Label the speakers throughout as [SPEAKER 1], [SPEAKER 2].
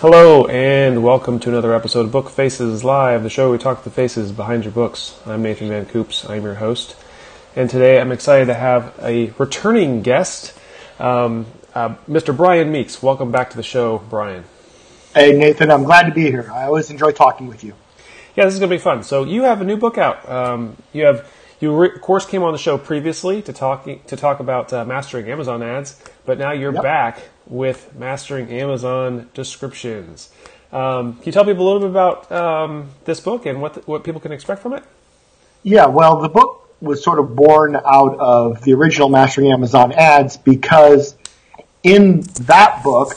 [SPEAKER 1] Hello, and welcome to another episode of Book Faces Live, the show where we talk to the faces behind your books. I'm Nathan Van Coops. I'm your host. And today I'm excited to have a returning guest, um, uh, Mr. Brian Meeks. Welcome back to the show, Brian.
[SPEAKER 2] Hey, Nathan, I'm glad to be here. I always enjoy talking with you.
[SPEAKER 1] Yeah, this is going to be fun. So you have a new book out. Um, you have you of course came on the show previously to talk to talk about uh, mastering Amazon ads, but now you're yep. back with mastering Amazon descriptions. Um, can you tell people a little bit about um, this book and what the, what people can expect from it?
[SPEAKER 2] Yeah, well, the book was sort of born out of the original Mastering Amazon ads because in that book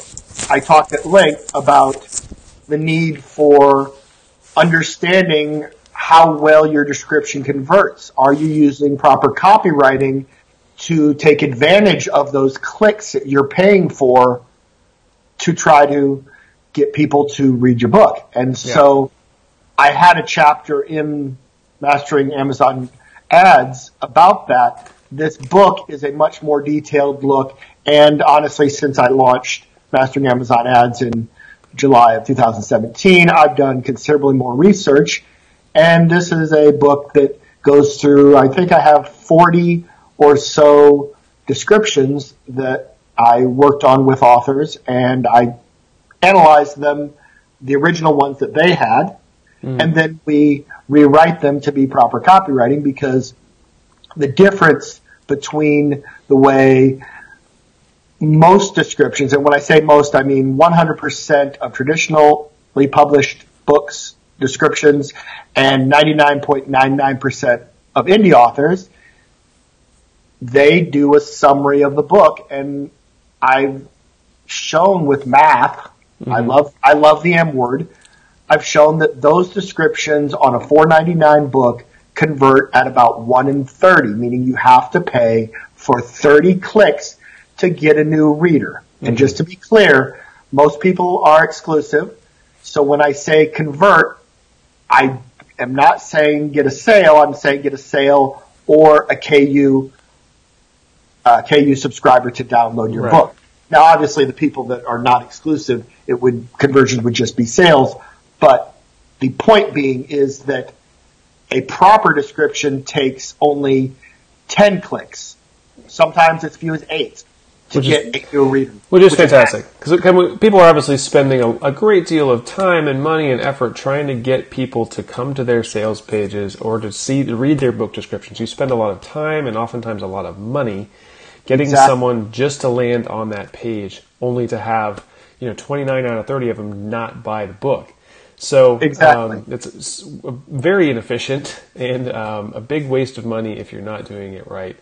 [SPEAKER 2] I talked at length about the need for understanding how well your description converts. Are you using proper copywriting to take advantage of those clicks that you're paying for to try to get people to read your book? And yeah. so I had a chapter in Mastering Amazon Ads about that. This book is a much more detailed look. And honestly, since I launched Mastering Amazon Ads in July of 2017. I've done considerably more research, and this is a book that goes through, I think I have 40 or so descriptions that I worked on with authors, and I analyzed them, the original ones that they had, mm. and then we rewrite them to be proper copywriting because the difference between the way most descriptions, and when I say most, I mean 100% of traditionally published books descriptions and 99.99% of indie authors, they do a summary of the book. And I've shown with math, mm-hmm. I love, I love the M word. I've shown that those descriptions on a 499 book convert at about 1 in 30, meaning you have to pay for 30 clicks to get a new reader. Mm-hmm. And just to be clear, most people are exclusive. So when I say convert, I am not saying get a sale. I'm saying get a sale or a KU, uh, KU subscriber to download your right. book. Now, obviously, the people that are not exclusive, it would conversions would just be sales. But the point being is that a proper description takes only ten clicks. Sometimes it's few as eight to which get is, reader.
[SPEAKER 1] Which is which fantastic. Because people are obviously spending a, a, great deal of time and money and effort trying to get people to come to their sales pages or to see, to read their book descriptions. You spend a lot of time and oftentimes a lot of money getting exactly. someone just to land on that page only to have, you know, 29 out of 30 of them not buy the book. So
[SPEAKER 2] exactly.
[SPEAKER 1] um, it's very inefficient and um, a big waste of money if you're not doing it right.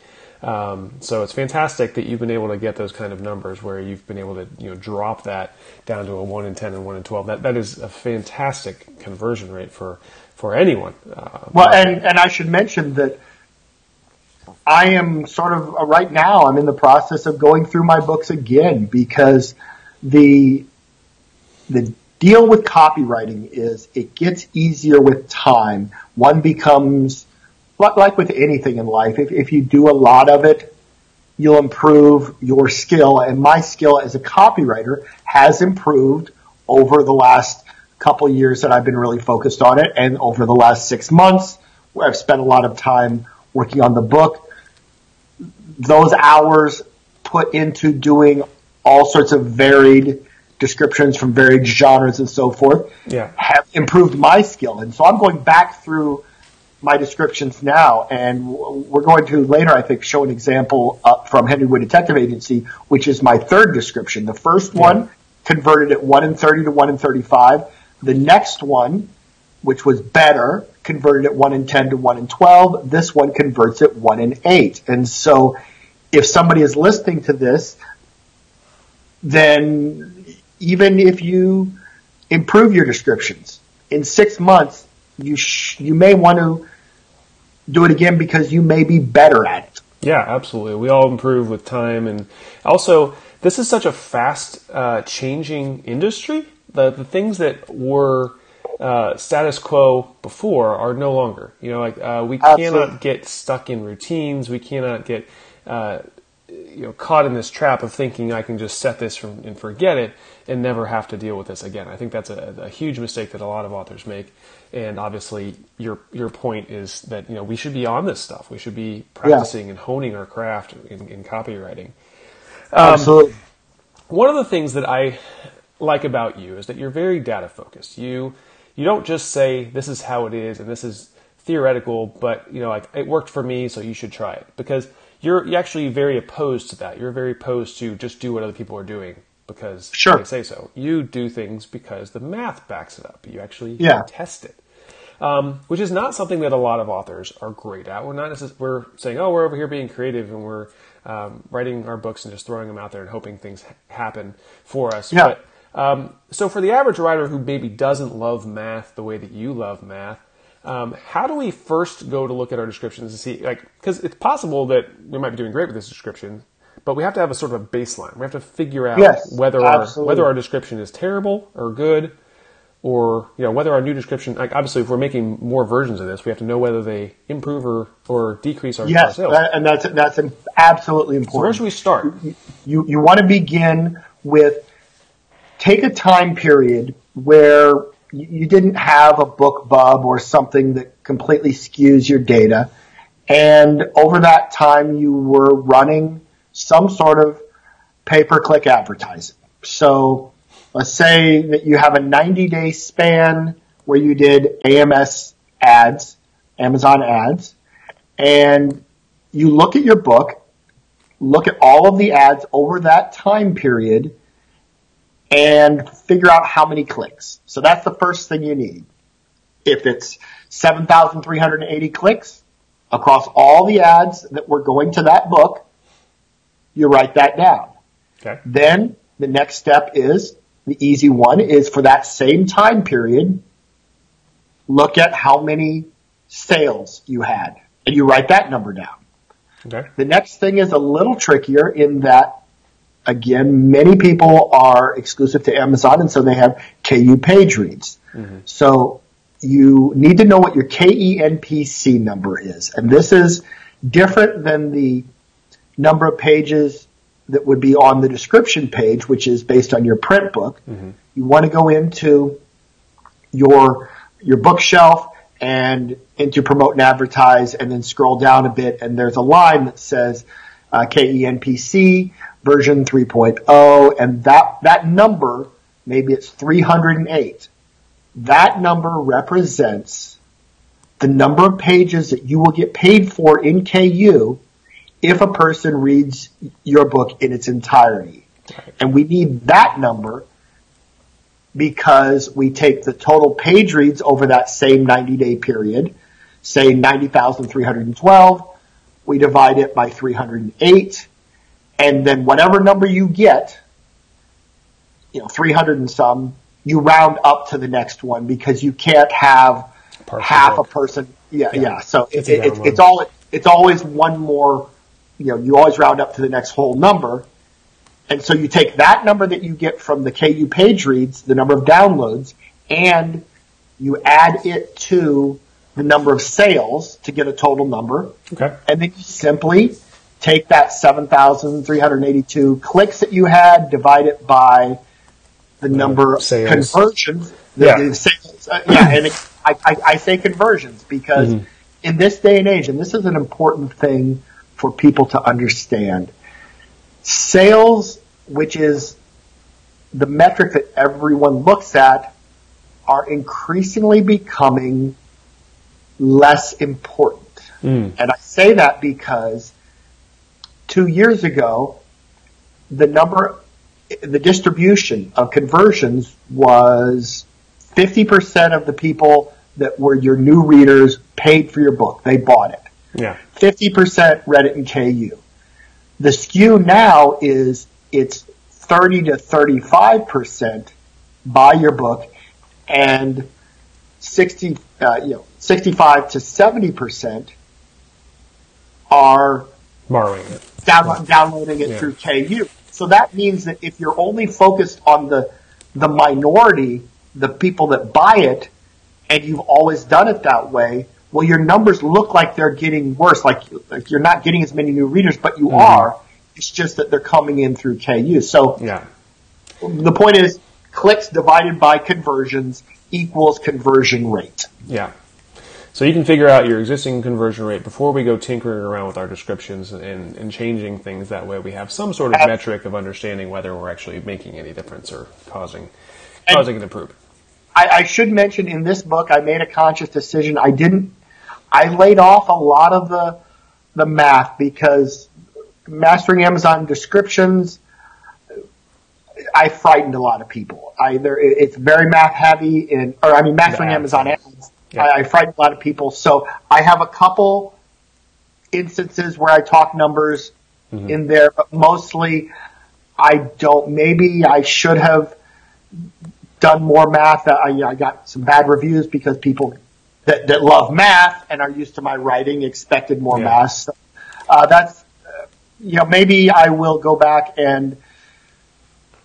[SPEAKER 1] Um, so it's fantastic that you've been able to get those kind of numbers where you've been able to you know drop that down to a one in ten and one in twelve. That that is a fantastic conversion rate for for anyone.
[SPEAKER 2] Uh, well, and and I should mention that I am sort of uh, right now. I'm in the process of going through my books again because the the deal with copywriting is it gets easier with time. One becomes like with anything in life, if, if you do a lot of it, you'll improve your skill. And my skill as a copywriter has improved over the last couple years that I've been really focused on it. And over the last six months, where I've spent a lot of time working on the book, those hours put into doing all sorts of varied descriptions from varied genres and so forth
[SPEAKER 1] yeah.
[SPEAKER 2] have improved my skill. And so I'm going back through my descriptions now, and we're going to later, I think, show an example uh, from Henry Wood Detective Agency, which is my third description. The first yeah. one converted at 1 in 30 to 1 in 35. The next one, which was better, converted at 1 in 10 to 1 in 12. This one converts at 1 in 8. And so if somebody is listening to this, then even if you improve your descriptions in six months, you sh- you may want to do it again because you may be better at it.
[SPEAKER 1] Yeah, absolutely. We all improve with time, and also this is such a fast uh, changing industry. The the things that were uh, status quo before are no longer. You know, like uh, we Absolutely. cannot get stuck in routines. We cannot get uh, you know caught in this trap of thinking I can just set this from, and forget it and never have to deal with this again. I think that's a, a huge mistake that a lot of authors make. And obviously, your your point is that you know we should be on this stuff. We should be practicing yeah. and honing our craft in, in copywriting.
[SPEAKER 2] Um, Absolutely.
[SPEAKER 1] One of the things that I like about you is that you're very data focused. You you don't just say this is how it is and this is theoretical, but you know like it worked for me, so you should try it because you're, you're actually very opposed to that. You're very opposed to just do what other people are doing because sure. they say so. You do things because the math backs it up. You actually yeah. test it. Um, which is not something that a lot of authors are great at. We're not necessarily, we're saying, oh, we're over here being creative and we're um, writing our books and just throwing them out there and hoping things ha- happen for us.
[SPEAKER 2] Yeah.
[SPEAKER 1] But, um, so for the average writer who maybe doesn't love math the way that you love math, um, how do we first go to look at our descriptions and see, like, because it's possible that we might be doing great with this description, but we have to have a sort of a baseline. We have to figure out
[SPEAKER 2] yes,
[SPEAKER 1] whether our, whether our description is terrible or good, or you know whether our new description. Like, obviously, if we're making more versions of this, we have to know whether they improve or, or decrease our,
[SPEAKER 2] yes,
[SPEAKER 1] sales.
[SPEAKER 2] Yes, and that's that's an absolutely important. So
[SPEAKER 1] where should we start?
[SPEAKER 2] You you, you want to begin with take a time period where you didn't have a BookBub or something that completely skews your data. And over that time, you were running some sort of pay-per-click advertising. So let's say that you have a 90 day span where you did AMS ads, Amazon ads, and you look at your book, look at all of the ads over that time period, and figure out how many clicks. So that's the first thing you need. If it's 7,380 clicks across all the ads that were going to that book, you write that down.
[SPEAKER 1] Okay.
[SPEAKER 2] Then the next step is the easy one is for that same time period, look at how many sales you had and you write that number down.
[SPEAKER 1] Okay.
[SPEAKER 2] The next thing is a little trickier in that again, many people are exclusive to Amazon and so they have KU page reads. Mm-hmm. So you need to know what your KENPC number is. And this is different than the number of pages that would be on the description page, which is based on your print book. Mm-hmm. You want to go into your, your bookshelf and into promote and advertise and then scroll down a bit and there's a line that says uh, KENPC version 3.0 and that, that number, maybe it's 308. That number represents the number of pages that you will get paid for in KU if a person reads your book in its entirety. And we need that number because we take the total page reads over that same 90 day period, say 90,312, we divide it by 308, and then whatever number you get, you know, 300 and some, you round up to the next one because you can't have half a person. Yeah, yeah. yeah. So it's, it, it's, it's all, it's always one more you know, you always round up to the next whole number. And so you take that number that you get from the KU page reads, the number of downloads, and you add it to the number of sales to get a total number.
[SPEAKER 1] Okay.
[SPEAKER 2] And then you simply take that 7,382 clicks that you had, divide it by the number of
[SPEAKER 1] sales.
[SPEAKER 2] conversions.
[SPEAKER 1] Yeah.
[SPEAKER 2] Sales, uh, yeah. And it, I, I, I, say conversions because mm-hmm. in this day and age, and this is an important thing for people to understand. Sales, which is the metric that everyone looks at, are increasingly becoming less important. Mm. And I say that because two years ago, the number, the distribution of conversions was 50% of the people that were your new readers paid for your book. They bought it.
[SPEAKER 1] Yeah.
[SPEAKER 2] 50% read it and KU. The skew now is it's 30 to 35% buy your book and 60, uh, you know, 65 to 70% are
[SPEAKER 1] borrowing it,
[SPEAKER 2] down, downloading it yeah. through KU. So that means that if you're only focused on the, the minority, the people that buy it, and you've always done it that way, well, your numbers look like they're getting worse. Like, like you're not getting as many new readers, but you mm-hmm. are. It's just that they're coming in through KU. So
[SPEAKER 1] Yeah.
[SPEAKER 2] the point is clicks divided by conversions equals conversion rate.
[SPEAKER 1] Yeah. So you can figure out your existing conversion rate before we go tinkering around with our descriptions and, and changing things. That way we have some sort of metric of understanding whether we're actually making any difference or causing
[SPEAKER 2] And-
[SPEAKER 1] causing an improvement.
[SPEAKER 2] I, I should mention in this book, I made a conscious decision. I didn't, I laid off a lot of the, the math because mastering Amazon descriptions, I frightened a lot of people. Either it's very math heavy and, or I mean, mastering
[SPEAKER 1] Yeah.
[SPEAKER 2] Amazon ads,
[SPEAKER 1] Yeah.
[SPEAKER 2] I, I frightened a lot of people. So I have a couple instances where I talk numbers mm-hmm. in there, but mostly I don't, maybe I should have done more math. I, I got some bad reviews because people that, that love math and are used to my writing expected more
[SPEAKER 1] Yeah.
[SPEAKER 2] math. So, uh, that's, uh, you know, maybe I will go back and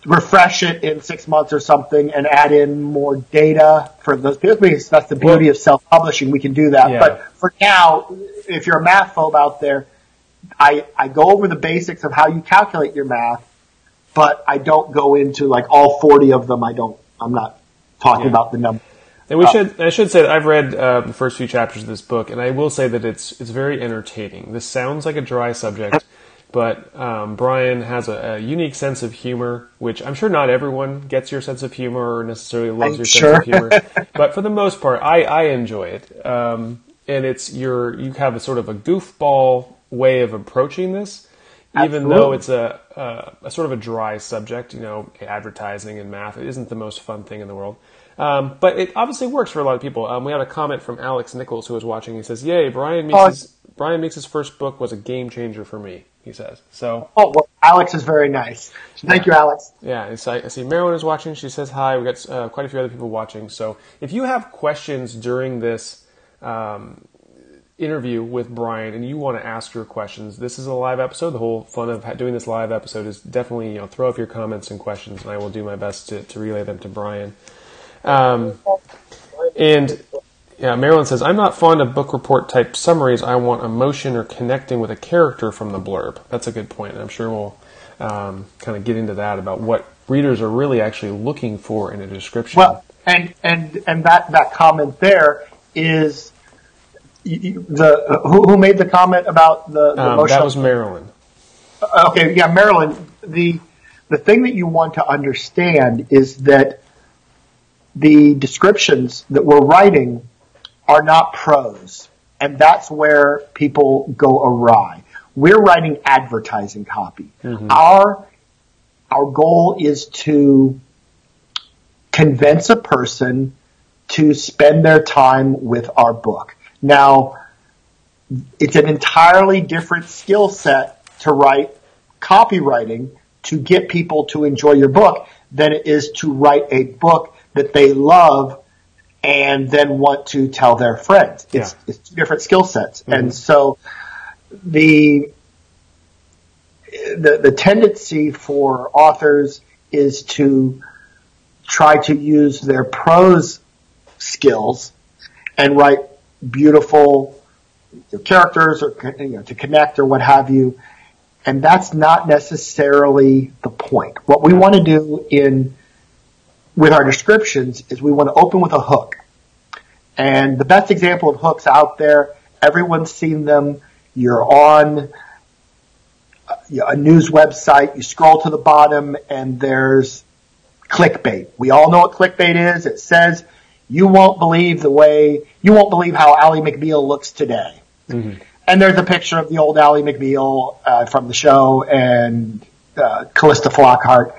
[SPEAKER 2] refresh it in six months or something and add in more data for those people because that's the beauty of self-publishing. We can do that.
[SPEAKER 1] Yeah.
[SPEAKER 2] But for now, if you're a math phobe out there, I, I go over the basics of how you calculate your math, but I don't go into like all 40 of them. I don't, I'm not talking
[SPEAKER 1] Yeah.
[SPEAKER 2] about the number.
[SPEAKER 1] And we should I should say that I've read uh, the first few chapters of this book, and I will say that it's it's very entertaining. This sounds like a dry subject, but um, Brian has a, a unique sense of humor, which I'm sure not everyone gets your sense of humor or necessarily loves
[SPEAKER 2] I'm
[SPEAKER 1] your
[SPEAKER 2] sure.
[SPEAKER 1] sense of humor. but for the most part, I, I enjoy it, um, and it's your you have a sort of a goofball way of approaching this. Even though it's a, a, a sort of a dry subject, you know, advertising and math, it isn't the most fun thing in the world. Um, but it obviously works for a lot of people. Um, we had a comment from Alex Nichols who was watching. He says, "Yay, Brian Meeks'
[SPEAKER 2] Oh.
[SPEAKER 1] Brian Meeks' first book was a game changer for me." He says. So
[SPEAKER 2] Oh, well, Alex is very nice. Thank you, Alex.
[SPEAKER 1] yeah, I I see Marilyn is watching. She says hi. We got uh, quite a few other people watching. So if you have questions during this um, interview with Brian and you want to ask your questions, this is a live episode. The whole fun of doing this live episode is definitely you know throw up your comments and questions, and I will do my best to, to relay them to Brian. Um, and yeah, Marilyn says, I'm not fond of book report type summaries. I want emotion or connecting with a character from the blurb. That's a good point. And I'm sure we'll um, kind of get into that about what readers are really actually looking for in a description.
[SPEAKER 2] Well, and, and, and that, that comment there is the, who, who made the comment about the, the
[SPEAKER 1] um,
[SPEAKER 2] emotional
[SPEAKER 1] that was Marilyn.
[SPEAKER 2] Okay, yeah, Marilyn, the the thing that you want to understand is that the descriptions that we're writing are not prose, and that's where people go awry. We're writing advertising copy. Mm-hmm. Our our goal is to convince a person to spend their time with our book. Now, it's an entirely different skill set to write copywriting to get people to enjoy your book than it is to write a book that they love and then want to tell their friends. It's,
[SPEAKER 1] Yeah.
[SPEAKER 2] it's two different skill sets. Mm-hmm. And so the, the, the tendency for authors is to try to use their prose skills and write beautiful characters or you know, to connect or what have you. And that's not necessarily the point. What we want to do in with our descriptions is we want to open with a hook. And the best example of hooks out there, everyone's seen them. You're on a a news website, you scroll to the bottom and there's clickbait. We all know what clickbait is. It says, you won't believe the way, you won't believe how Ally McBeal looks today. And there's a picture of the old Ally McBeal uh, from the show and uh, Calista Flockhart.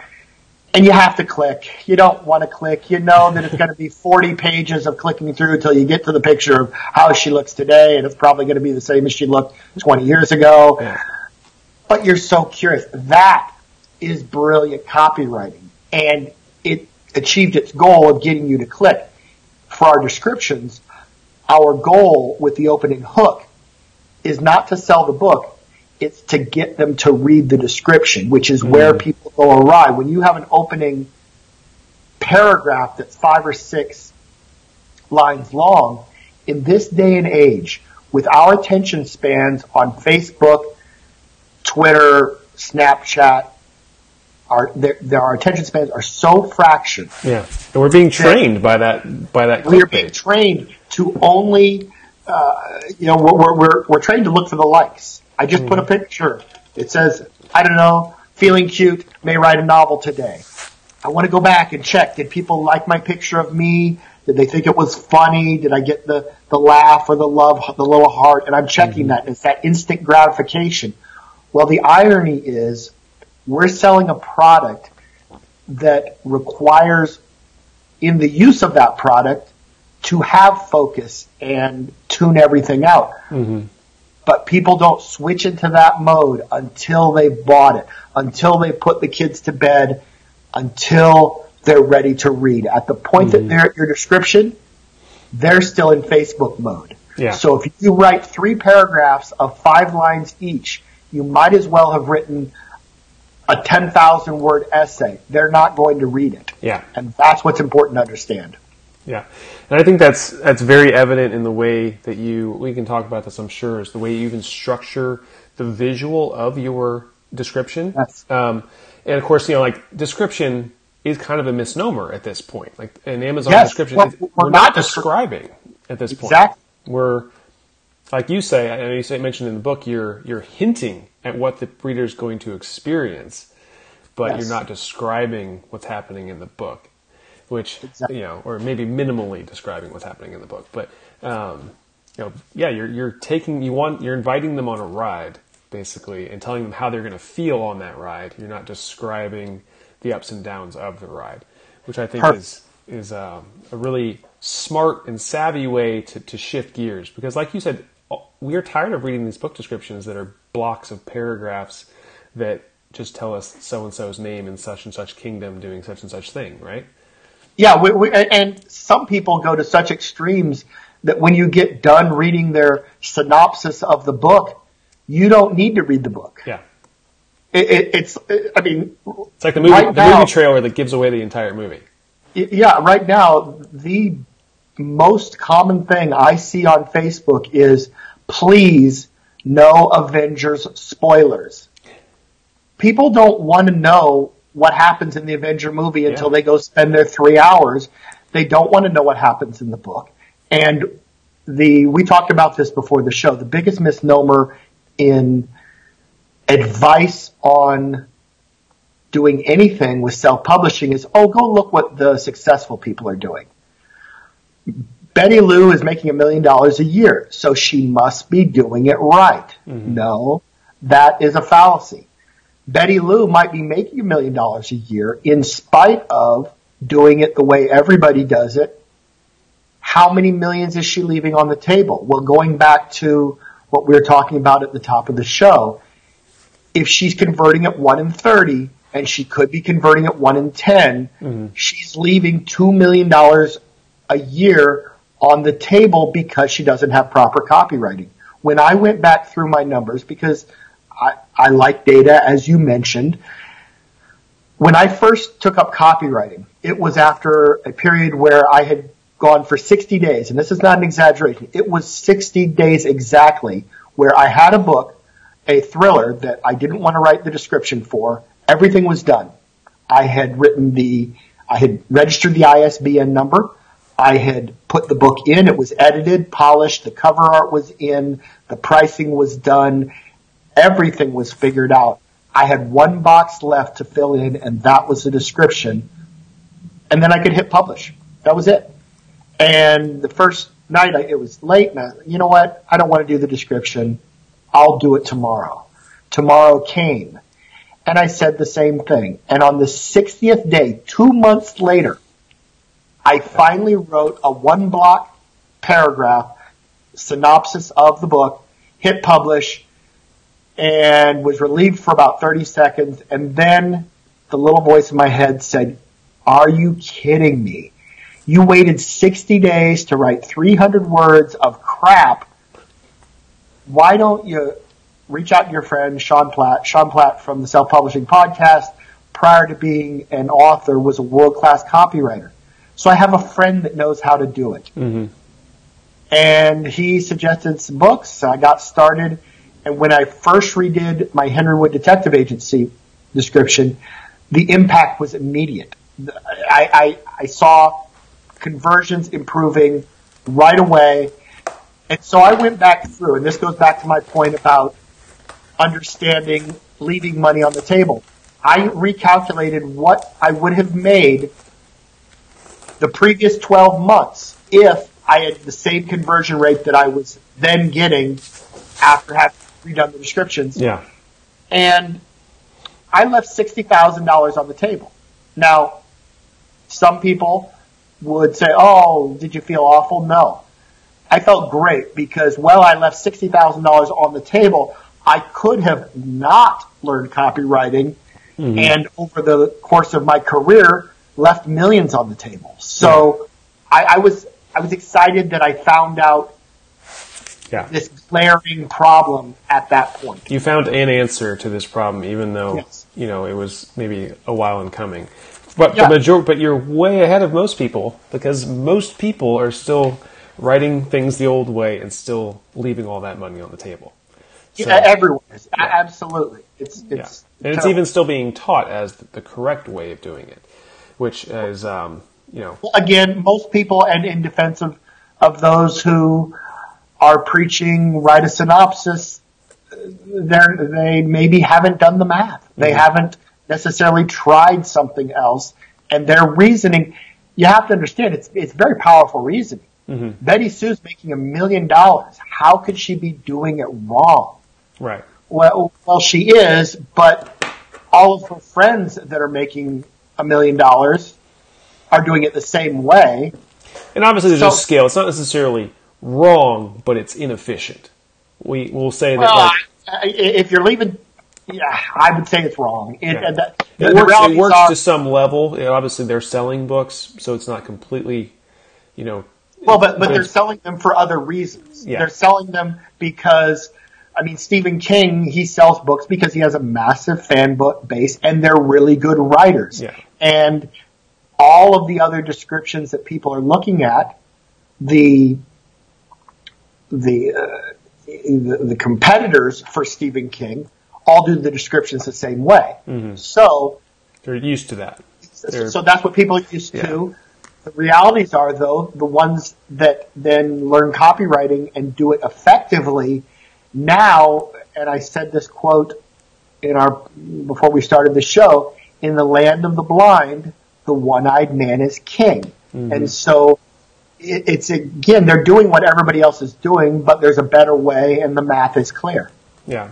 [SPEAKER 2] And you have to click. You don't want to click. You know that it's going to be 40 pages of clicking through until you get to the picture of how she looks today, and it's probably going to be the same as she looked 20 years ago.
[SPEAKER 1] Yeah.
[SPEAKER 2] But you're so curious. That is brilliant copywriting, and it achieved its goal of getting you to click. For our descriptions, our goal with the opening hook is not to sell the book, it's to get them to read the description, which is where mm. people go awry. When you have an opening paragraph that's five or six lines long, in this day and age, with our attention spans on Facebook, Twitter, Snapchat, our their, their our attention spans are so fractured.
[SPEAKER 1] Yeah, and we're being trained by that by that.
[SPEAKER 2] We are being trained to only, uh, you know, we're, we're we're trained to look for the likes. I just mm. put a picture. It says, I don't know, feeling cute, may write a novel today. I want to go back and check. Did people like my picture of me? Did they think it was funny? Did I get the, the laugh or the love, the little heart? And I'm checking mm-hmm. that. It's that instant gratification. Well, the irony is we're selling a product that requires in the use of that product to have focus and tune everything out. Mm-hmm. But people don't switch into that mode until they've bought it, until they put the kids to bed, until they're ready to read. At the point mm-hmm. that they're at your description, they're still in Facebook mode.
[SPEAKER 1] Yeah.
[SPEAKER 2] So if you write three paragraphs of five lines each, you might as well have written a 10,000 word essay. They're not going to read it.
[SPEAKER 1] Yeah.
[SPEAKER 2] And that's what's important to understand.
[SPEAKER 1] Yeah. And I think that's that's very evident in the way that you we can talk about this I'm sure is the way you even structure the visual of your description.
[SPEAKER 2] Yes.
[SPEAKER 1] Um, and of course, you know, like description is kind of a misnomer at this point. Like an Amazon
[SPEAKER 2] yes,
[SPEAKER 1] description,
[SPEAKER 2] well,
[SPEAKER 1] we're, we're, not, describing at this
[SPEAKER 2] point. Exactly.
[SPEAKER 1] We're like you say, I know you say mentioned in the book, you're you're hinting at what the reader is going to experience, but yes. you're not describing what's happening in the book, which exactly. you know, or maybe minimally describing what's happening in the book. But um, you know, yeah, you're you're taking you want you're inviting them on a ride basically and telling them how they're going to feel on that ride. You're not describing the ups and downs of the ride, which I think Perfect. is is um, a really smart and savvy way to, to shift gears. Because, like you said, we are tired of reading these book descriptions that are blocks of paragraphs that just tell us so and so's name in such and such kingdom doing such and such thing, right?
[SPEAKER 2] Yeah, we, we, and some people go to such extremes that when you get done reading their synopsis of the book, you don't need to read the book.
[SPEAKER 1] Yeah.
[SPEAKER 2] It, it, it's, I mean,
[SPEAKER 1] it's like the movie, right the now, movie trailer that gives away the entire movie.
[SPEAKER 2] Yeah, right now, the most common thing I see on Facebook is please no Avengers spoilers. People don't want to know what happens in the Avenger movie until yeah. they go spend their three hours. They don't want to know what happens in the book. And the, we talked about this before the show. The biggest misnomer in advice on doing anything with self-publishing is, oh, go look what the successful people are doing. Betty Lou is making a million dollars a year, so she must be doing it right. Mm-hmm. No, that is a fallacy. Betty Lou might be making a million dollars a year in spite of doing it the way everybody does it. How many millions is she leaving on the table? Well, going back to what we were talking about at the top of the show. If she's converting at 1 in 30 and she could be converting at 1 in 10, mm-hmm. she's leaving $2 million a year on the table because she doesn't have proper copywriting. When I went back through my numbers, because I, I like data, as you mentioned, when I first took up copywriting, it was after a period where I had gone for 60 days, and this is not an exaggeration. It was 60 days exactly where I had a book, a thriller that I didn't want to write the description for. Everything was done. I had written the, I had registered the ISBN number. I had put the book in. It was edited, polished. The cover art was in. The pricing was done. Everything was figured out. I had one box left to fill in and that was the description. And then I could hit publish. That was it. And the first night, it was late, and I, you know what? I don't want to do the description. I'll do it tomorrow. Tomorrow came. And I said the same thing. And on the 60th day, two months later, I finally wrote a one block paragraph synopsis of the book, hit publish, and was relieved for about 30 seconds. And then the little voice in my head said, are you kidding me? You waited 60 days to write 300 words of crap. Why don't you reach out to your friend Sean Platt? Sean Platt from the Self Publishing Podcast, prior to being an author, was a world class copywriter. So I have a friend that knows how to do it. Mm-hmm. And he suggested some books. I got started And when I first redid my Henry Wood Detective Agency description, the impact was immediate. I, I, I saw conversions improving right away. And so I went back through, and this goes back to my point about understanding leaving money on the table. I recalculated what I would have made the previous 12 months if I had the same conversion rate that I was then getting after having redone the descriptions.
[SPEAKER 1] Yeah.
[SPEAKER 2] And I left $60,000 on the table. Now, some people would say, oh, did you feel awful? No. I felt great because, well, I left $60,000 on the table. I could have not learned copywriting mm-hmm. and over the course of my career left millions on the table. So yeah. I, I was, I was excited that I found out yeah. this glaring problem at that point.
[SPEAKER 1] You found an answer to this problem, even though yes. you know it was maybe a while in coming. But yeah. major- but you're way ahead of most people because most people are still writing things the old way and still leaving all that money on the table.
[SPEAKER 2] So, yeah, everyone is yeah. absolutely. It's it's
[SPEAKER 1] yeah. and it's even still being taught as the correct way of doing it, which is um, you know.
[SPEAKER 2] Well, again, most people, and in defense of of those who are preaching write a synopsis, they they maybe haven't done the math. They mm-hmm. haven't necessarily tried something else, and their reasoning. You have to understand it's it's very powerful reasoning. Mm-hmm. Betty Sue's making a million dollars. How could she be doing it wrong?
[SPEAKER 1] Right.
[SPEAKER 2] Well, well, she is, but all of her friends that are making a million dollars are doing it the same way.
[SPEAKER 1] And obviously, there's so, a scale. It's not necessarily wrong, but it's inefficient. We will say that. Well,
[SPEAKER 2] like, if you're leaving, yeah, I would say it's wrong. It,
[SPEAKER 1] yeah. that, it works, it works are, to some level. obviously, they're selling books, so it's not completely, you know.
[SPEAKER 2] Well, but but they're selling them for other reasons. Yeah. They're selling them because. I mean, Stephen King, he sells books because he has a massive fan book base and they're really good writers.
[SPEAKER 1] Yeah.
[SPEAKER 2] And all of the other descriptions that people are looking at, the the, uh, the, the competitors for Stephen King all do the descriptions the same way. Mm-hmm. So
[SPEAKER 1] they're used to that.
[SPEAKER 2] They're, so that's what people are used yeah. to. The realities are though, the ones that then learn copywriting and do it effectively now, and I said this quote in our, before we started the show, in the land of the blind, the one-eyed man is king. Mm-hmm. And so it's again, they're doing what everybody else is doing, but there's a better way, and the math is clear.
[SPEAKER 1] Yeah.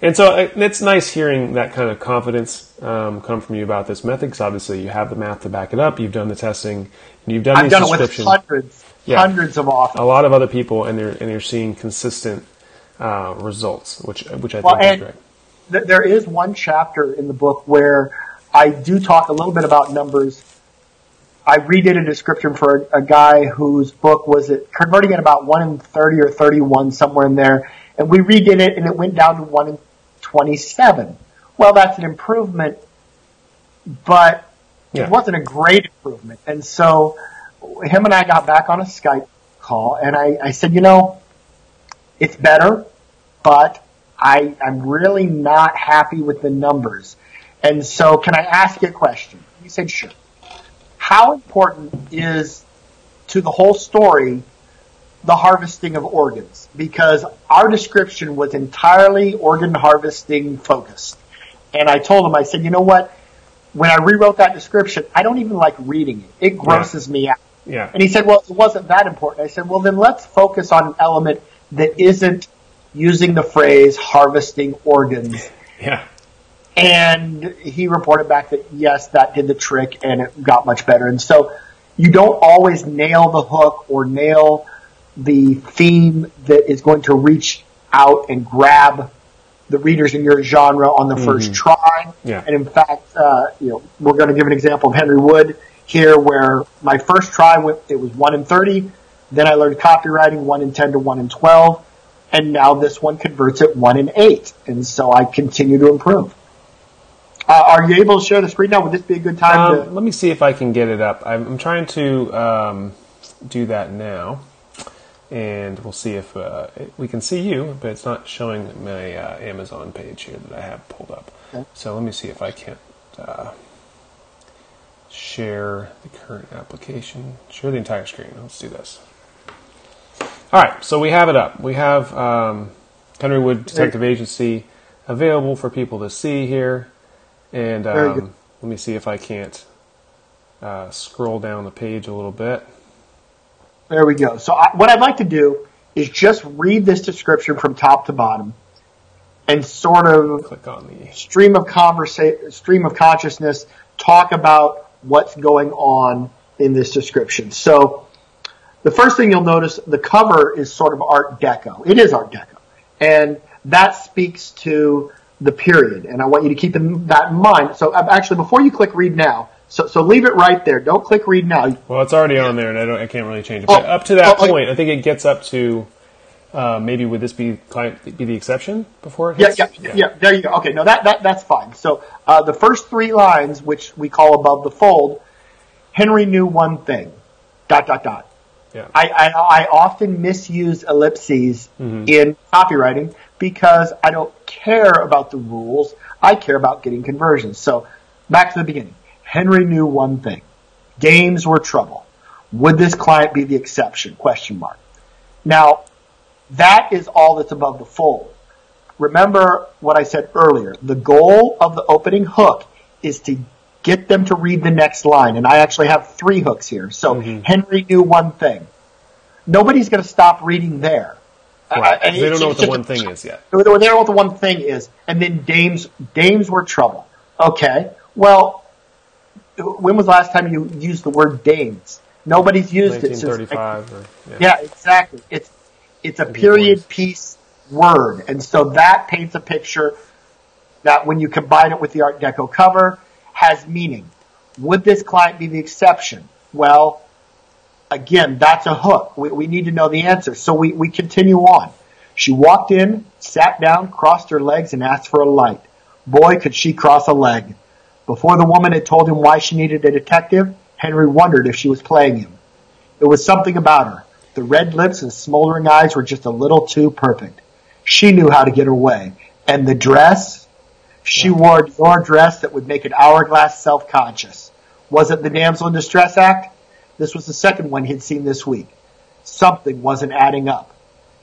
[SPEAKER 1] And so uh, it's nice hearing that kind of confidence um, come from you about this method because obviously you have the math to back it up. You've done the testing, and you've done
[SPEAKER 2] I've done it with hundreds, yeah, hundreds of offers.
[SPEAKER 1] A lot of other people, and they're and you're seeing consistent uh, results, which which I well, think is great.
[SPEAKER 2] Th- there is one chapter in the book where I do talk a little bit about numbers I redid a description for a, a guy whose book was converting at about one in thirty or thirty-one somewhere in there, and we redid it and it went down to one in twenty-seven. Well, that's an improvement, but yeah. it wasn't a great improvement. And so him and I got back on a Skype call, and I, I said, you know, it's better, but I, I'm really not happy with the numbers. And so, can I ask you a question? He said, sure how important is to the whole story the harvesting of organs? Because our description was entirely organ harvesting focused. And I told him, I said, you know what? When I rewrote that description, I don't even like reading it. It grosses
[SPEAKER 1] yeah.
[SPEAKER 2] me out.
[SPEAKER 1] Yeah.
[SPEAKER 2] And he said, well, it wasn't that important. I said, well, then let's focus on an element that isn't using the phrase harvesting organs.
[SPEAKER 1] Yeah.
[SPEAKER 2] And he reported back that yes, that did the trick and it got much better. And so you don't always nail the hook or nail the theme that is going to reach out and grab the readers in your genre on the mm-hmm. first try.
[SPEAKER 1] Yeah.
[SPEAKER 2] And in fact, uh, you know, we're going to give an example of Henry Wood here where my first try went, it was 1 in 30. Then I learned copywriting 1 in 10 to 1 in 12. And now this one converts at 1 in 8. And so I continue to improve. Uh, are you able to share the screen now? Would this be a good time?
[SPEAKER 1] Um, to... Let me see if I can get it up. I'm, I'm trying to um, do that now. and we'll see if uh, we can see you, but it's not showing my uh, Amazon page here that I have pulled up.
[SPEAKER 2] Okay.
[SPEAKER 1] So let me see if I can't uh, share the current application. Share the entire screen. Let's do this. All right, so we have it up. We have um, Henry Wood Detective Agency available for people to see here, and um, let me see if I can't uh, scroll down the page a little bit.
[SPEAKER 2] There we go. So I, what I'd like to do is just read this description from top to bottom and sort of
[SPEAKER 1] Click on the
[SPEAKER 2] stream of conversa- stream of consciousness talk about what's going on in this description. So the first thing you'll notice, the cover is sort of Art Deco. It is Art Deco. And that speaks to the period. And I want you to keep in, that in mind. So uh, actually, before you click read now, so, so leave it right there. Don't click read now.
[SPEAKER 1] Well, it's already on there, and I don't. I can't really change it.
[SPEAKER 2] Oh,
[SPEAKER 1] up to that
[SPEAKER 2] oh, oh,
[SPEAKER 1] point, I think it gets up to uh, maybe would this be client be the exception before it
[SPEAKER 2] Yeah,
[SPEAKER 1] hits?
[SPEAKER 2] yeah, yeah, There you go. Okay, no, that, that that's fine. So uh, the first three lines, which we call above the fold, Henry knew one thing. Dot dot dot.
[SPEAKER 1] Yeah.
[SPEAKER 2] I, I, I often misuse ellipses in copywriting because I don't care about the rules. I care about getting conversions. So back to the beginning. Henry knew one thing. Games were trouble. Would this client be the exception? Question mark. Now, that is all that's above the fold. Remember what I said earlier. The goal of the opening hook is to get them to read the next line. And I actually have three hooks here. So mm-hmm. Henry knew one thing. Nobody's going to stop reading there.
[SPEAKER 1] Right. They don't know what the one thing is yet.
[SPEAKER 2] they don't know what the one thing is. And then dames, dames were trouble. Okay. Well, when was the last time you used the word dames? Nobody's used it since.
[SPEAKER 1] 1935. Or, yeah.
[SPEAKER 2] Yeah, exactly. It's it's a period piece word, and so that paints a picture that when you combine it with the Art Deco cover has meaning. Would this client be the exception? Well, again, that's a hook. We, we need to know the answer. So we, we continue on. She walked in, sat down, crossed her legs, and asked for a light. Boy, could she cross a leg. Before the woman had told him why she needed a detective, Henry wondered if she was playing him. It was something about her. The red lips and smoldering eyes were just a little too perfect. She knew how to get her way. And the dress? She wore a Dior dress that would make an hourglass self-conscious. Was it the Damsel in Distress Act? This was the second one he'd seen this week. Something wasn't adding up.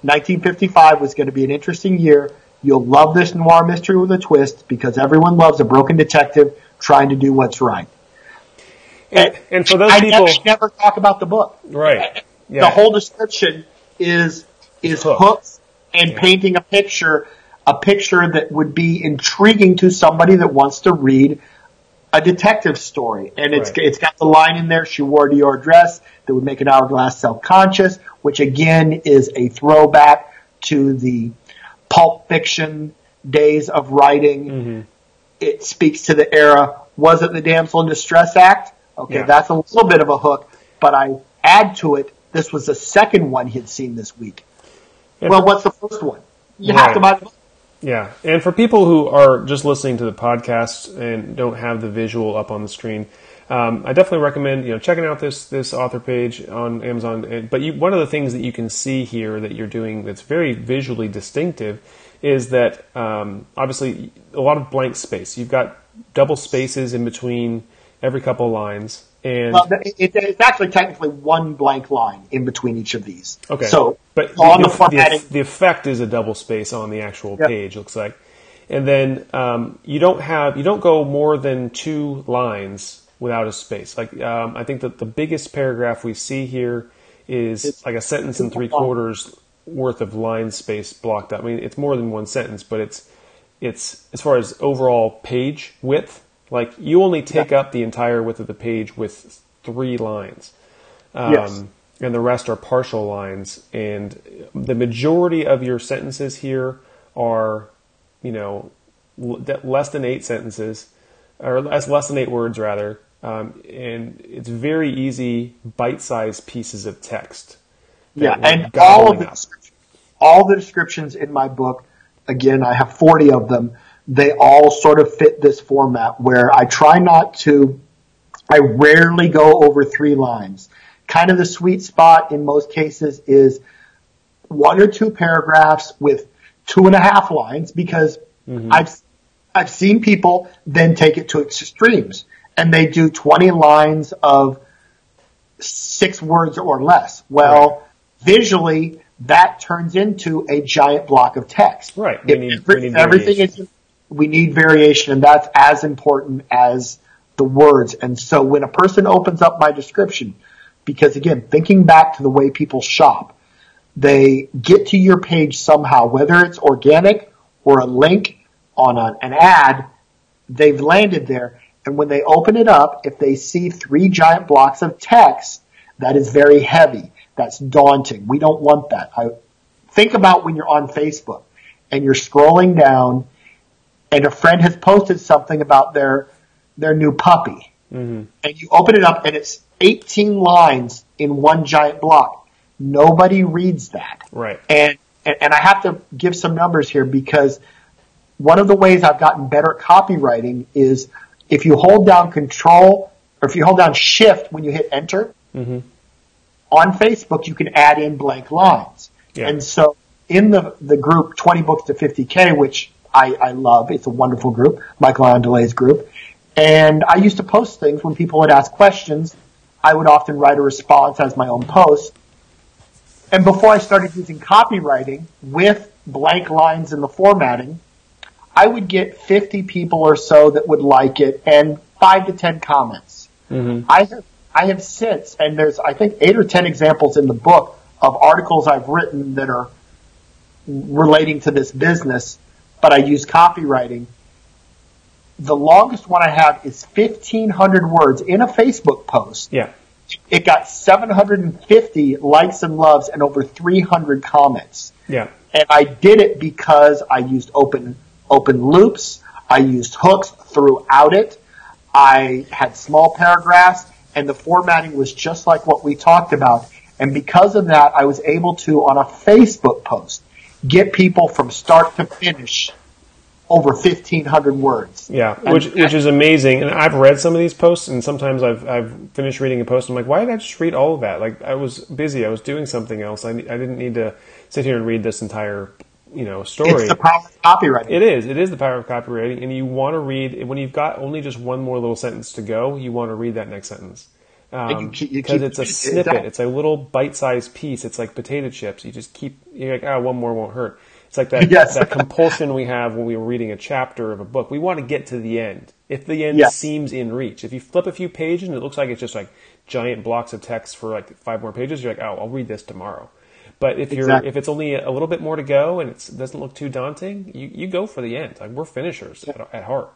[SPEAKER 2] 1955 was going to be an interesting year. You'll love this noir mystery with a twist because everyone loves a broken detective trying to do what's right.
[SPEAKER 1] And, and for those
[SPEAKER 2] I
[SPEAKER 1] people,
[SPEAKER 2] never, never talk about the book.
[SPEAKER 1] right? Yeah.
[SPEAKER 2] The whole description is is
[SPEAKER 1] Hook.
[SPEAKER 2] hooks and painting a picture, a picture that would be intriguing to somebody that wants to read a detective story. And it's
[SPEAKER 1] Right.
[SPEAKER 2] it's got the line in there. She wore a Dior dress that would make an hourglass self-conscious, which again is a throwback to the pulp fiction days of writing.
[SPEAKER 1] Mm-hmm.
[SPEAKER 2] It speaks to the era. Was it the Damsel in Distress Act? Okay,
[SPEAKER 1] Yeah.
[SPEAKER 2] that's a little bit of a hook, but I add to it. This was the second one he'd seen this week.
[SPEAKER 1] And
[SPEAKER 2] well, what's the first one? You have to buy the book.
[SPEAKER 1] Yeah, and for people who are just listening to the podcast and don't have the visual up on the screen, um, I definitely recommend you know checking out this this author page on Amazon. But you, one of the things that you can see here that you're doing that's very visually distinctive is that um, obviously a lot of blank space. You've got double spaces in between every couple of lines, and
[SPEAKER 2] Well, it, it, it's actually technically one blank line in between each of these.
[SPEAKER 1] Okay.
[SPEAKER 2] So,
[SPEAKER 1] but
[SPEAKER 2] on the,
[SPEAKER 1] the,
[SPEAKER 2] formatting,
[SPEAKER 1] the, the effect is a double space on the actual
[SPEAKER 2] Yeah.
[SPEAKER 1] page. Looks like, and then um, you don't have you don't go more than two lines without a space. Like um, I think that the biggest paragraph we see here is
[SPEAKER 2] It's-
[SPEAKER 1] like a sentence and three quarters worth of line space blocked up. I mean, it's more than one sentence, but it's it's as far as overall page width. Like you only take up the entire width of the page with three lines um,
[SPEAKER 2] Yes.
[SPEAKER 1] and the rest are partial lines. And the majority of your sentences here are, you know, l- less than eight sentences, or less less than eight words rather. Um, and it's very easy, bite-sized pieces of text.
[SPEAKER 2] yeah, and all of the all the descriptions in my book, again, I have 40 of them. They all sort of fit this format where I try not to, I rarely go over three lines. Kind of the sweet spot in most cases is one or two paragraphs with two and a half lines because mm-hmm. I've I've seen people then take it to extremes and they do 20 lines of six words or less. Well, right. visually that turns into a giant block of text.
[SPEAKER 1] Right. We need,
[SPEAKER 2] every, we need everything is we need variation and that's as important as the words. And so when a person opens up my description, because again, thinking back to the way people shop, they get to your page somehow, whether it's organic or a link on a, an ad, they've landed there. And when they open it up, if they see three giant blocks of text, that is very heavy. That's daunting. We don't want that. I, think about when you're on Facebook and you're scrolling down and a friend has posted something about their their new puppy. Mm-hmm. And you open it up and it's 18 lines in one giant block. Nobody reads that.
[SPEAKER 1] Right.
[SPEAKER 2] And, and, and I have to give some numbers here because one of the ways I've gotten better at copywriting is if you hold down control or if you hold down shift when you hit enter mm-hmm. on Facebook, you can add in blank lines. Yeah. And so in the, the group 20 books to 50k, which I, I love, it's a wonderful group, Michael Anderle's group. And I used to post things when people would ask questions. I would often write a response as my own post. And before I started using copywriting with blank lines in the formatting, I would get 50 people or so that would like it and five to 10 comments. Mm-hmm. I have, I have since, and there's, I think, eight or 10 examples in the book of articles I've written that are relating to this business, but I use copywriting the longest one I have is 1500 words in a Facebook post.
[SPEAKER 1] Yeah.
[SPEAKER 2] It got 750 likes and loves and over 300 comments.
[SPEAKER 1] Yeah.
[SPEAKER 2] And I did it because I used open, open loops. I used hooks throughout it. I had small paragraphs and the formatting was just like what we talked about. And because of that, I was able to, on a Facebook post, get people from start to finish over 1500 words.
[SPEAKER 1] Yeah, and which which is amazing. And I've read some of these posts and sometimes I've I've finished reading a post and I'm like, why did I just read all of that? Like I was busy, I was doing something else. I I didn't need to sit here and read this entire you know story.
[SPEAKER 2] It's the power of copywriting.
[SPEAKER 1] It is. It is the power of copywriting, and you want to read when you've got only just one more little sentence to go. You want to read that next sentence because um, it's a snippet. It's a little bite-sized piece. It's like potato chips. You just keep. You're like, oh, one more won't hurt. It's like that yes. that compulsion we have when we're reading a chapter of a book. We want to get to the end. If the end yes. seems in reach, if you flip a few pages and it looks like it's just like giant blocks of text for like five more pages, you're like, oh, I'll read this tomorrow. But if you're exactly. if it's only a little bit more to go and it doesn't look too daunting, you, you go for the end. Like we're finishers yeah. at, at heart.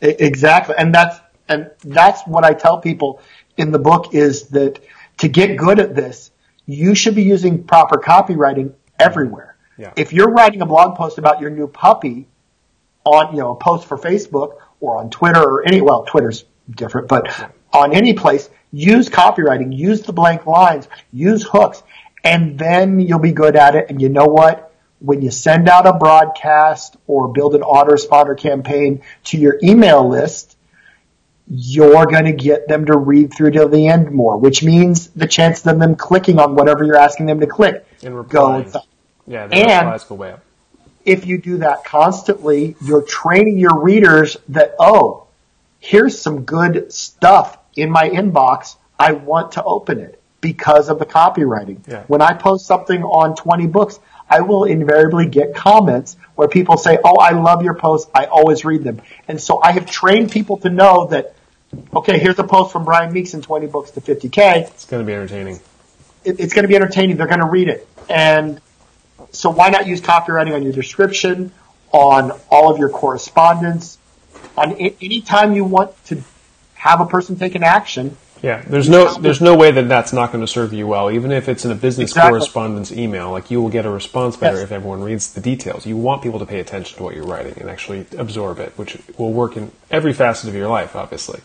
[SPEAKER 2] Exactly, and that's and that's what I tell people in the book is that to get good at this, you should be using proper copywriting everywhere.
[SPEAKER 1] Yeah.
[SPEAKER 2] If you're writing a blog post about your new puppy on, you know, a post for Facebook or on Twitter or any, well, Twitter's different, but on any place, use copywriting, use the blank lines, use hooks, and then you'll be good at it. And you know what? When you send out a broadcast or build an autoresponder campaign to your email list, you're going to get them to read through to the end more, which means the chance of them clicking on whatever you're asking them to click
[SPEAKER 1] and goes. Yeah,
[SPEAKER 2] and
[SPEAKER 1] go way up.
[SPEAKER 2] If you do that constantly, you're training your readers that, oh, here's some good stuff in my inbox. I want to open it because of the copywriting.
[SPEAKER 1] Yeah.
[SPEAKER 2] When I post something on 20 books, I will invariably get comments where people say, Oh, I love your posts. I always read them. And so I have trained people to know that, okay, here's a post from Brian Meeks in 20 books to 50K.
[SPEAKER 1] It's going to be entertaining.
[SPEAKER 2] It, it's going to be entertaining. They're going to read it. And so why not use copywriting on your description, on all of your correspondence, on any time you want to have a person take an action.
[SPEAKER 1] Yeah, there's no there's no way that that's not going to serve you well, even if it's in a business exactly. correspondence email. Like you will get a response better yes. if everyone reads the details. You want people to pay attention to what you're writing and actually absorb it, which will work in every facet of your life, obviously.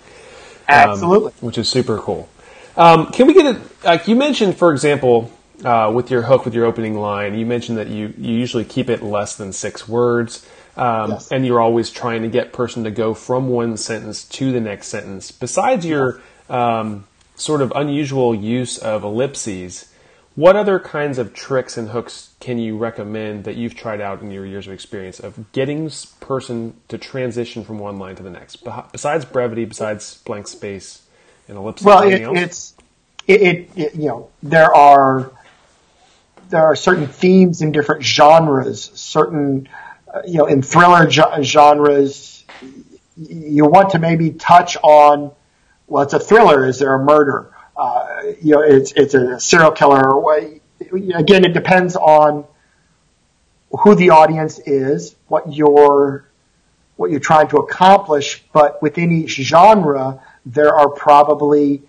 [SPEAKER 2] Absolutely,
[SPEAKER 1] um, which is super cool. Um, can we get it? Like you mentioned, for example, uh, with your hook, with your opening line, you mentioned that you, you usually keep it less than six words. Um, yes. And you're always trying to get person to go from one sentence to the next sentence. Besides your um, sort of unusual use of ellipses, What other kinds of tricks and hooks can you recommend that you've tried out in your years of experience of getting this person to transition from one line to the next? Besides brevity, besides blank space and ellipses.
[SPEAKER 2] Well, it, it's it, it, it, you know there are there are certain themes in different genres. Certain uh, you know in thriller genres, you want to maybe touch on well, it's a thriller. Is there a murder? Uh, you know, it's it's a serial killer. Again, it depends on who the audience is, what you're what you're trying to accomplish. But within each genre, there are probably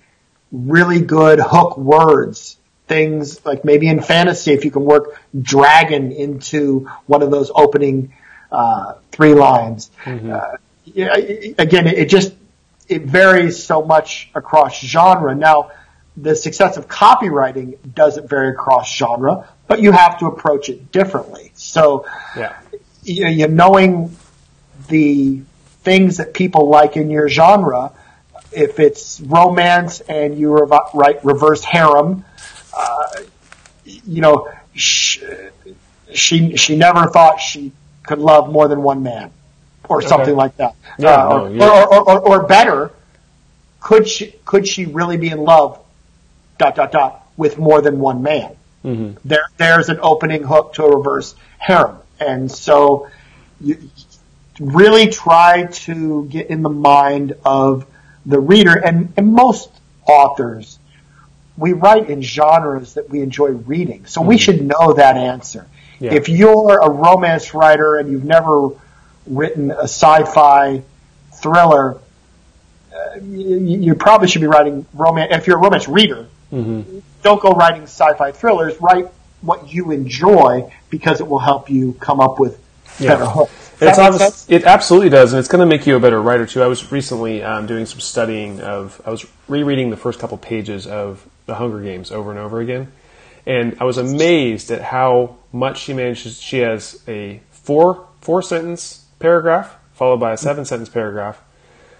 [SPEAKER 2] really good hook words. Things like maybe in fantasy, if you can work dragon into one of those opening uh, three lines. Mm-hmm. Uh, again, it just it varies so much across genre. Now, the success of copywriting doesn't vary across genre, but you have to approach it differently. So, yeah. you, you knowing the things that people like in your genre, if it's romance and you rev- write reverse harem, uh, you know, she, she, she never thought she could love more than one man or okay. something like that. Yeah, uh, or, yeah. or, or, or, or better, could she, could she really be in love dot dot dot with more than one man. Mm-hmm. There, there's an opening hook to a reverse harem, and so you really try to get in the mind of the reader. And, and most authors, we write in genres that we enjoy reading, so mm-hmm. we should know that answer. Yeah. If you're a romance writer and you've never written a sci-fi thriller, uh, you, you, probably should be writing romance. If you're a romance reader, Mm-hmm. Don't go writing sci-fi thrillers. Write what you enjoy because it will help you come up with yeah. better hooks.
[SPEAKER 1] It's it absolutely does, and it's going to make you a better writer too. I was recently um, doing some studying of. I was rereading the first couple pages of The Hunger Games over and over again, and I was amazed at how much she manages. She has a four four sentence paragraph followed by a seven sentence paragraph,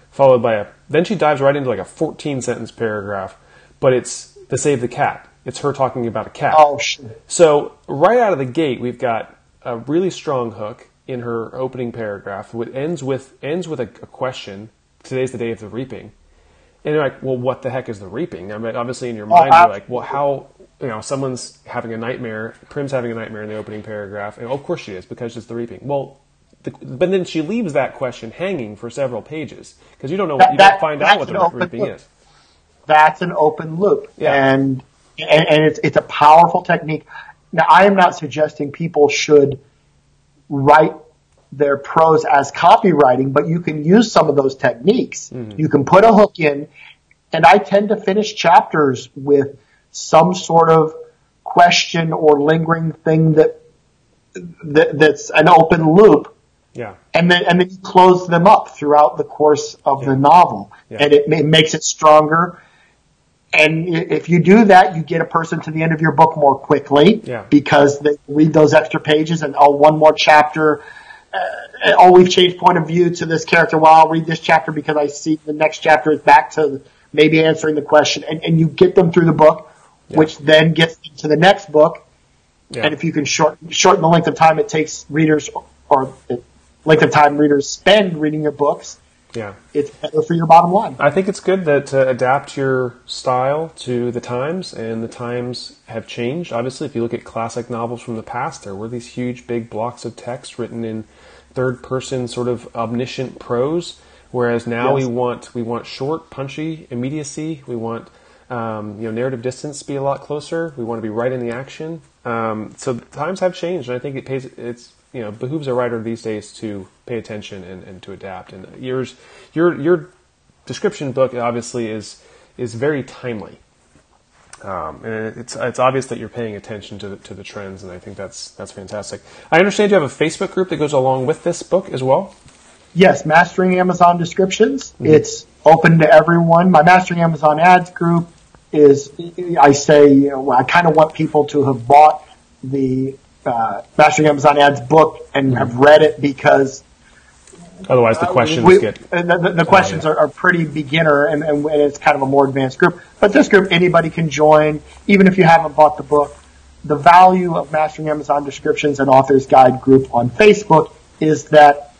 [SPEAKER 1] followed by a. Then she dives right into like a fourteen sentence paragraph, but it's the save the cat. It's her talking about a cat.
[SPEAKER 2] Oh, shit.
[SPEAKER 1] So right out of the gate, we've got a really strong hook in her opening paragraph. It ends with ends with a, a question. Today's the day of the reaping, and you're like, well, what the heck is the reaping? I mean, obviously in your mind, oh, you're like, well, how you know someone's having a nightmare. Prim's having a nightmare in the opening paragraph, and oh, of course she is because it's the reaping. Well, the, but then she leaves that question hanging for several pages because you don't know that, you that, don't find out what the reaping is
[SPEAKER 2] that's an open loop. Yeah. And, and, and it's, it's a powerful technique. Now, I am not suggesting people should write their prose as copywriting, but you can use some of those techniques. Mm-hmm. You can put a hook in, and I tend to finish chapters with some sort of question or lingering thing that, that that's an open loop.
[SPEAKER 1] Yeah.
[SPEAKER 2] And then and then you close them up throughout the course of yeah. the novel, yeah. and it, it makes it stronger. And if you do that, you get a person to the end of your book more quickly
[SPEAKER 1] yeah.
[SPEAKER 2] because they read those extra pages and oh, one more chapter. Uh, oh, we've changed point of view to this character. Well, I'll read this chapter because I see the next chapter is back to maybe answering the question, and, and you get them through the book, which then gets them to the next book. And if you can shorten shorten the length of time it takes readers or the length of time readers spend reading your books,
[SPEAKER 1] yeah,
[SPEAKER 2] it's better for your bottom line.
[SPEAKER 1] I think it's good that to adapt your style to the times, and the times have changed. Obviously, if you look at classic novels from the past, there were these huge, big blocks of text written in third-person, sort of omniscient prose. Whereas now yes. we want we want short, punchy immediacy. We want um, you know narrative distance to be a lot closer. We want to be right in the action. Um, so times have changed, and I think it pays. It's you know behooves a writer these days to pay attention and, and to adapt. And yours, your your description book obviously is is very timely. Um, and it's it's obvious that you're paying attention to the, to the trends, and I think that's that's fantastic. I understand you have a Facebook group that goes along with this book as well.
[SPEAKER 2] Yes, Mastering Amazon Descriptions. Mm-hmm. It's open to everyone. My Mastering Amazon Ads group is, I say, you know, I kind of want people to have bought the uh, Mastering Amazon Ads book and have read it because
[SPEAKER 1] Otherwise, the questions
[SPEAKER 2] we,
[SPEAKER 1] get.
[SPEAKER 2] the, the, the questions are, are, pretty beginner, and, and, it's kind of a more advanced group. But this group, anybody can join, even if you haven't bought the book. The value of Mastering Amazon Descriptions and Authors Guide group on Facebook is that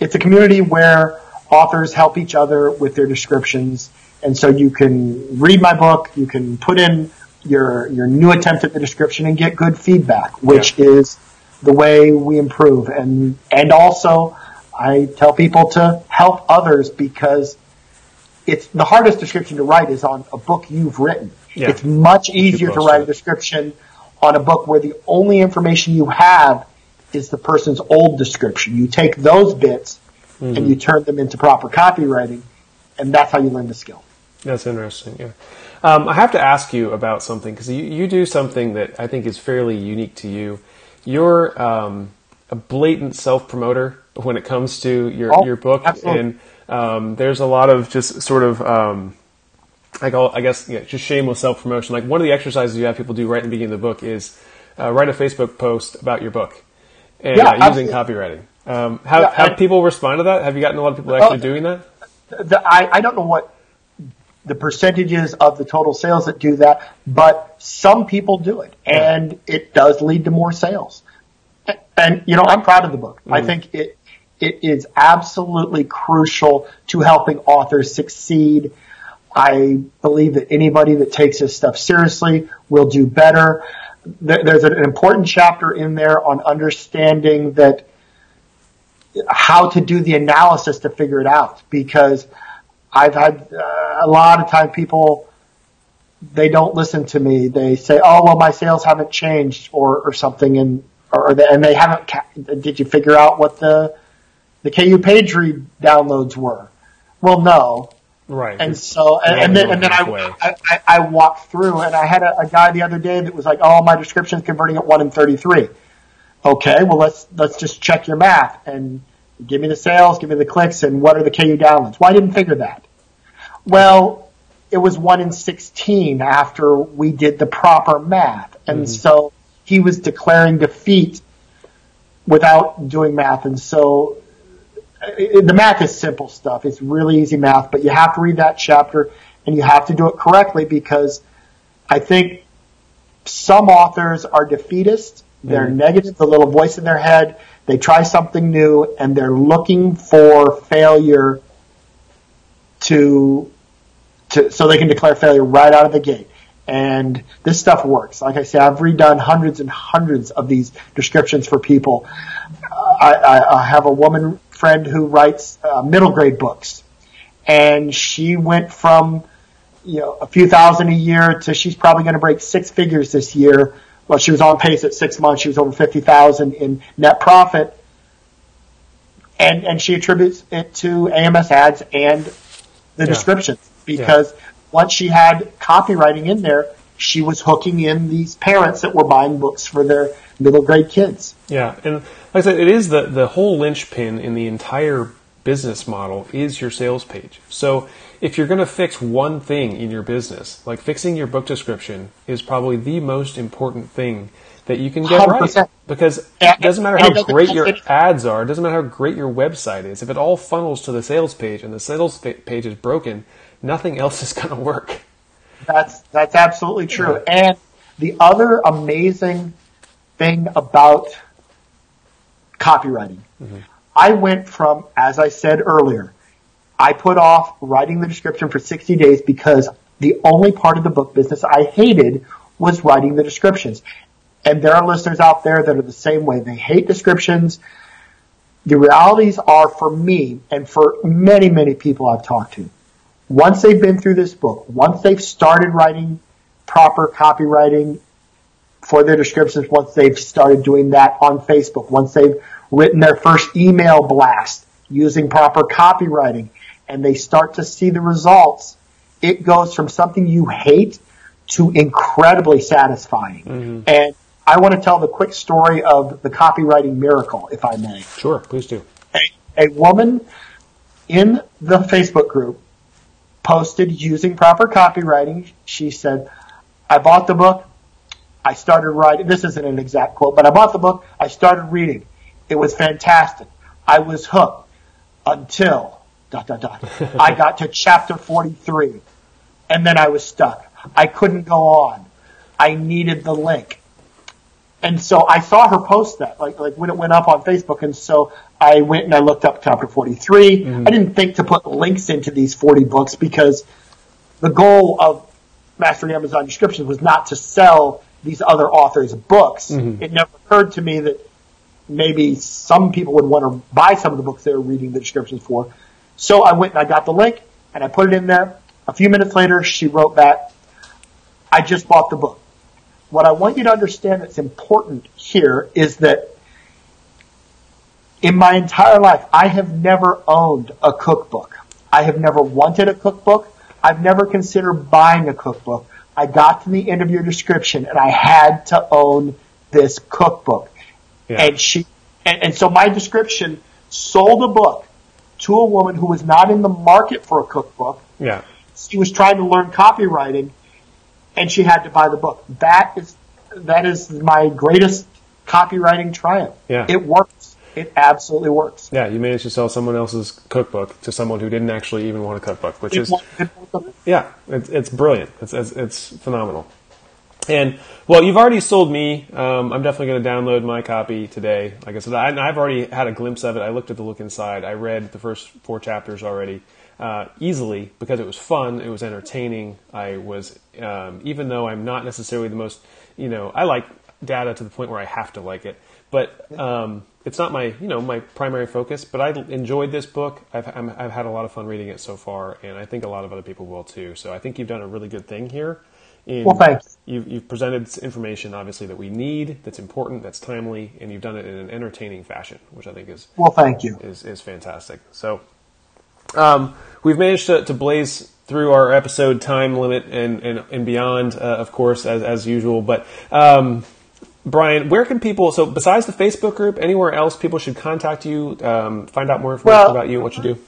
[SPEAKER 2] it's a community where authors help each other with their descriptions, and so you can read my book, you can put in your your new attempt at the description and get good feedback, which yeah. is the way we improve. And and also, I tell people to help others because it's the hardest description to write is on a book you've written. Yeah. It's much easier to write a description on a book where the only information you have is the person's old description. You take those bits mm-hmm. and you turn them into proper copywriting, and that's how you learn the skill.
[SPEAKER 1] That's interesting. Yeah. Um, I have to ask you about something because you, you do something that I think is fairly unique to you. You're um, a blatant self promoter when it comes to your oh, your book, absolutely. and um, there's a lot of just sort of um, I, call, I guess yeah, just shameless self promotion. Like one of the exercises you have people do right in the beginning of the book is uh, write a Facebook post about your book and yeah, uh, using copywriting. Um, how yeah, have people respond to that? Have you gotten a lot of people actually uh, doing that?
[SPEAKER 2] The, I, I don't know what the percentages of the total sales that do that, but some people do it and it does lead to more sales. And, you know, I'm proud of the book. Mm. I think it, it is absolutely crucial to helping authors succeed. I believe that anybody that takes this stuff seriously will do better. There's an important chapter in there on understanding that how to do the analysis to figure it out because I've had uh, a lot of time people they don't listen to me. They say, "Oh, well, my sales haven't changed," or or something, and or they, and they haven't. Did you figure out what the the KU page read downloads were? Well, no.
[SPEAKER 1] Right.
[SPEAKER 2] And so, and, and then, and then I, I, I, walked through and I had a, a guy the other day that was like, oh, my description's converting at 1 in 33. Okay, well, let's, let's just check your math and give me the sales, give me the clicks, and what are the KU downloads? Well, I didn't figure that. Well, it was 1 in 16 after we did the proper math. And mm-hmm. so he was declaring defeat without doing math. And so it, the math is simple stuff. It's really easy math, but you have to read that chapter and you have to do it correctly because I think some authors are defeatist. They're mm-hmm. negative, the little voice in their head. They try something new and they're looking for failure to, to, so they can declare failure right out of the gate. And this stuff works. Like I say, I've redone hundreds and hundreds of these descriptions for people. I, I, I have a woman friend who writes uh, middle grade books, and she went from you know a few thousand a year to she's probably going to break six figures this year well, she was on pace at six months. She was over 50,000 in net profit. And, and she attributes it to AMS ads and the yeah. descriptions because yeah. once she had copywriting in there, she was hooking in these parents that were buying books for their middle grade kids.
[SPEAKER 1] Yeah. And like I said, it is the, the whole linchpin in the entire business model is your sales page. So if you're going to fix one thing in your business, like fixing your book description is probably the most important thing that you can get 100%. right. Because it doesn't matter how great your ads are, it doesn't matter how great your website is. If it all funnels to the sales page and the sales page is broken, nothing else is going to work.
[SPEAKER 2] That's that's absolutely true. And the other amazing thing about copywriting, mm-hmm. I went from, as I said earlier, I put off writing the description for 60 days because the only part of the book business I hated was writing the descriptions. And there are listeners out there that are the same way. They hate descriptions. The realities are for me and for many, many people I've talked to. Once they've been through this book, once they've started writing proper copywriting for their descriptions, once they've started doing that on Facebook, once they've written their first email blast using proper copywriting, and they start to see the results, it goes from something you hate to incredibly satisfying. Mm-hmm. And I want to tell the quick story of the copywriting miracle, if I may.
[SPEAKER 1] Sure, please do.
[SPEAKER 2] A, a woman in the Facebook group posted using proper copywriting. She said, I bought the book. I started writing. This isn't an exact quote, but I bought the book. I started reading. It was fantastic. I was hooked. until dot dot dot. I got to chapter 43 and then I was stuck. I couldn't go on. I needed the link. And so I saw her post that, like, like when it went up on Facebook. And so I went and I looked up chapter 43. Mm-hmm. I didn't think to put links into these 40 books because the goal of Mastering Amazon Descriptions was not to sell these other authors' books. Mm-hmm. It never occurred to me that maybe some people would want to buy some of the books they were reading the descriptions for. So I went and I got the link and I put it in there. A few minutes later, she wrote back, I just bought the book. What I want you to understand that's important here is that in my entire life, I have never owned a cookbook. I have never wanted a cookbook. I've never considered buying a cookbook. I got to the end of your description and I had to own this cookbook. Yeah. And she, and, and so my description sold a book to a woman who was not in the market for a cookbook.
[SPEAKER 1] Yeah.
[SPEAKER 2] She was trying to learn copywriting and she had to buy the book. That is, that is my greatest copywriting triumph.
[SPEAKER 1] Yeah.
[SPEAKER 2] It works. It absolutely works.
[SPEAKER 1] Yeah, you managed to sell someone else's cookbook to someone who didn't actually even want a cookbook, which it is yeah, it's, it's brilliant. It's, it's, it's phenomenal. And well, you've already sold me. Um, I'm definitely going to download my copy today. Like I said, I, have already had a glimpse of it. I looked at the look inside. I read the first four chapters already uh, easily because it was fun. It was entertaining. I was, um, even though I'm not necessarily the most, you know, I like data to the point where I have to like it, but um, it's not my, you know, my primary focus. But I enjoyed this book. I've, i have had a lot of fun reading it so far, and I think a lot of other people will too. So I think you've done a really good thing here.
[SPEAKER 2] In, well, thanks.
[SPEAKER 1] You've, you've presented information, obviously, that we need, that's important, that's timely, and you've done it in an entertaining fashion, which I think is
[SPEAKER 2] well, thank you,
[SPEAKER 1] is is fantastic. So, um, we've managed to, to blaze through our episode time limit and and, and beyond, uh, of course, as as usual. But um, Brian, where can people? So, besides the Facebook group, anywhere else people should contact you, um, find out more information well, about you, what you do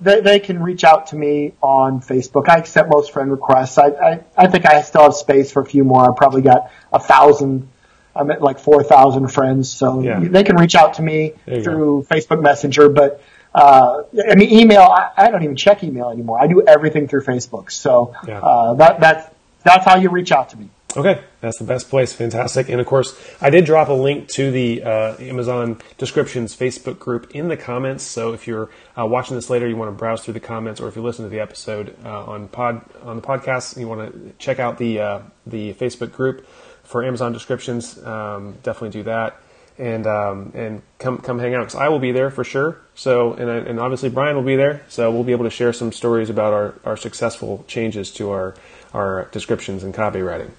[SPEAKER 2] they, they can reach out to me on Facebook. I accept most friend requests. I, I, I think I still have space for a few more. I probably got a thousand. I'm at like 4,000 friends. So yeah. they can reach out to me through go. Facebook Messenger. But, uh, I mean, email, I, I, don't even check email anymore. I do everything through Facebook. So, yeah. uh, that, that's, that's how you reach out to me.
[SPEAKER 1] Okay, that's the best place. Fantastic. And of course, I did drop a link to the uh, Amazon Descriptions Facebook group in the comments. So if you're uh, watching this later, you want to browse through the comments, or if you listen to the episode uh, on pod on the podcast, you want to check out the uh, the Facebook group for Amazon Descriptions. Um, definitely do that. And um, and come come hang out because I will be there for sure. So and and obviously Brian will be there. So we'll be able to share some stories about our, our successful changes to our our descriptions and copywriting.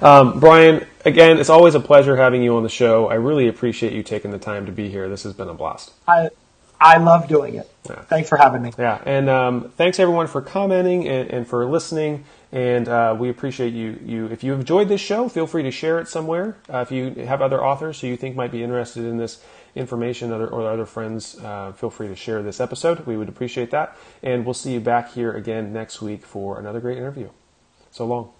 [SPEAKER 1] Um, Brian, again, it's always a pleasure having you on the show. I really appreciate you taking the time to be here. This has been a blast.
[SPEAKER 2] I I love doing it. Yeah. Thanks for having me.
[SPEAKER 1] Yeah, and um, thanks everyone for commenting and, and for listening. And uh, we appreciate you. You, if you enjoyed this show, feel free to share it somewhere. Uh, if you have other authors who you think might be interested in this information, other, or other friends, uh, feel free to share this episode. We would appreciate that. And we'll see you back here again next week for another great interview. So long.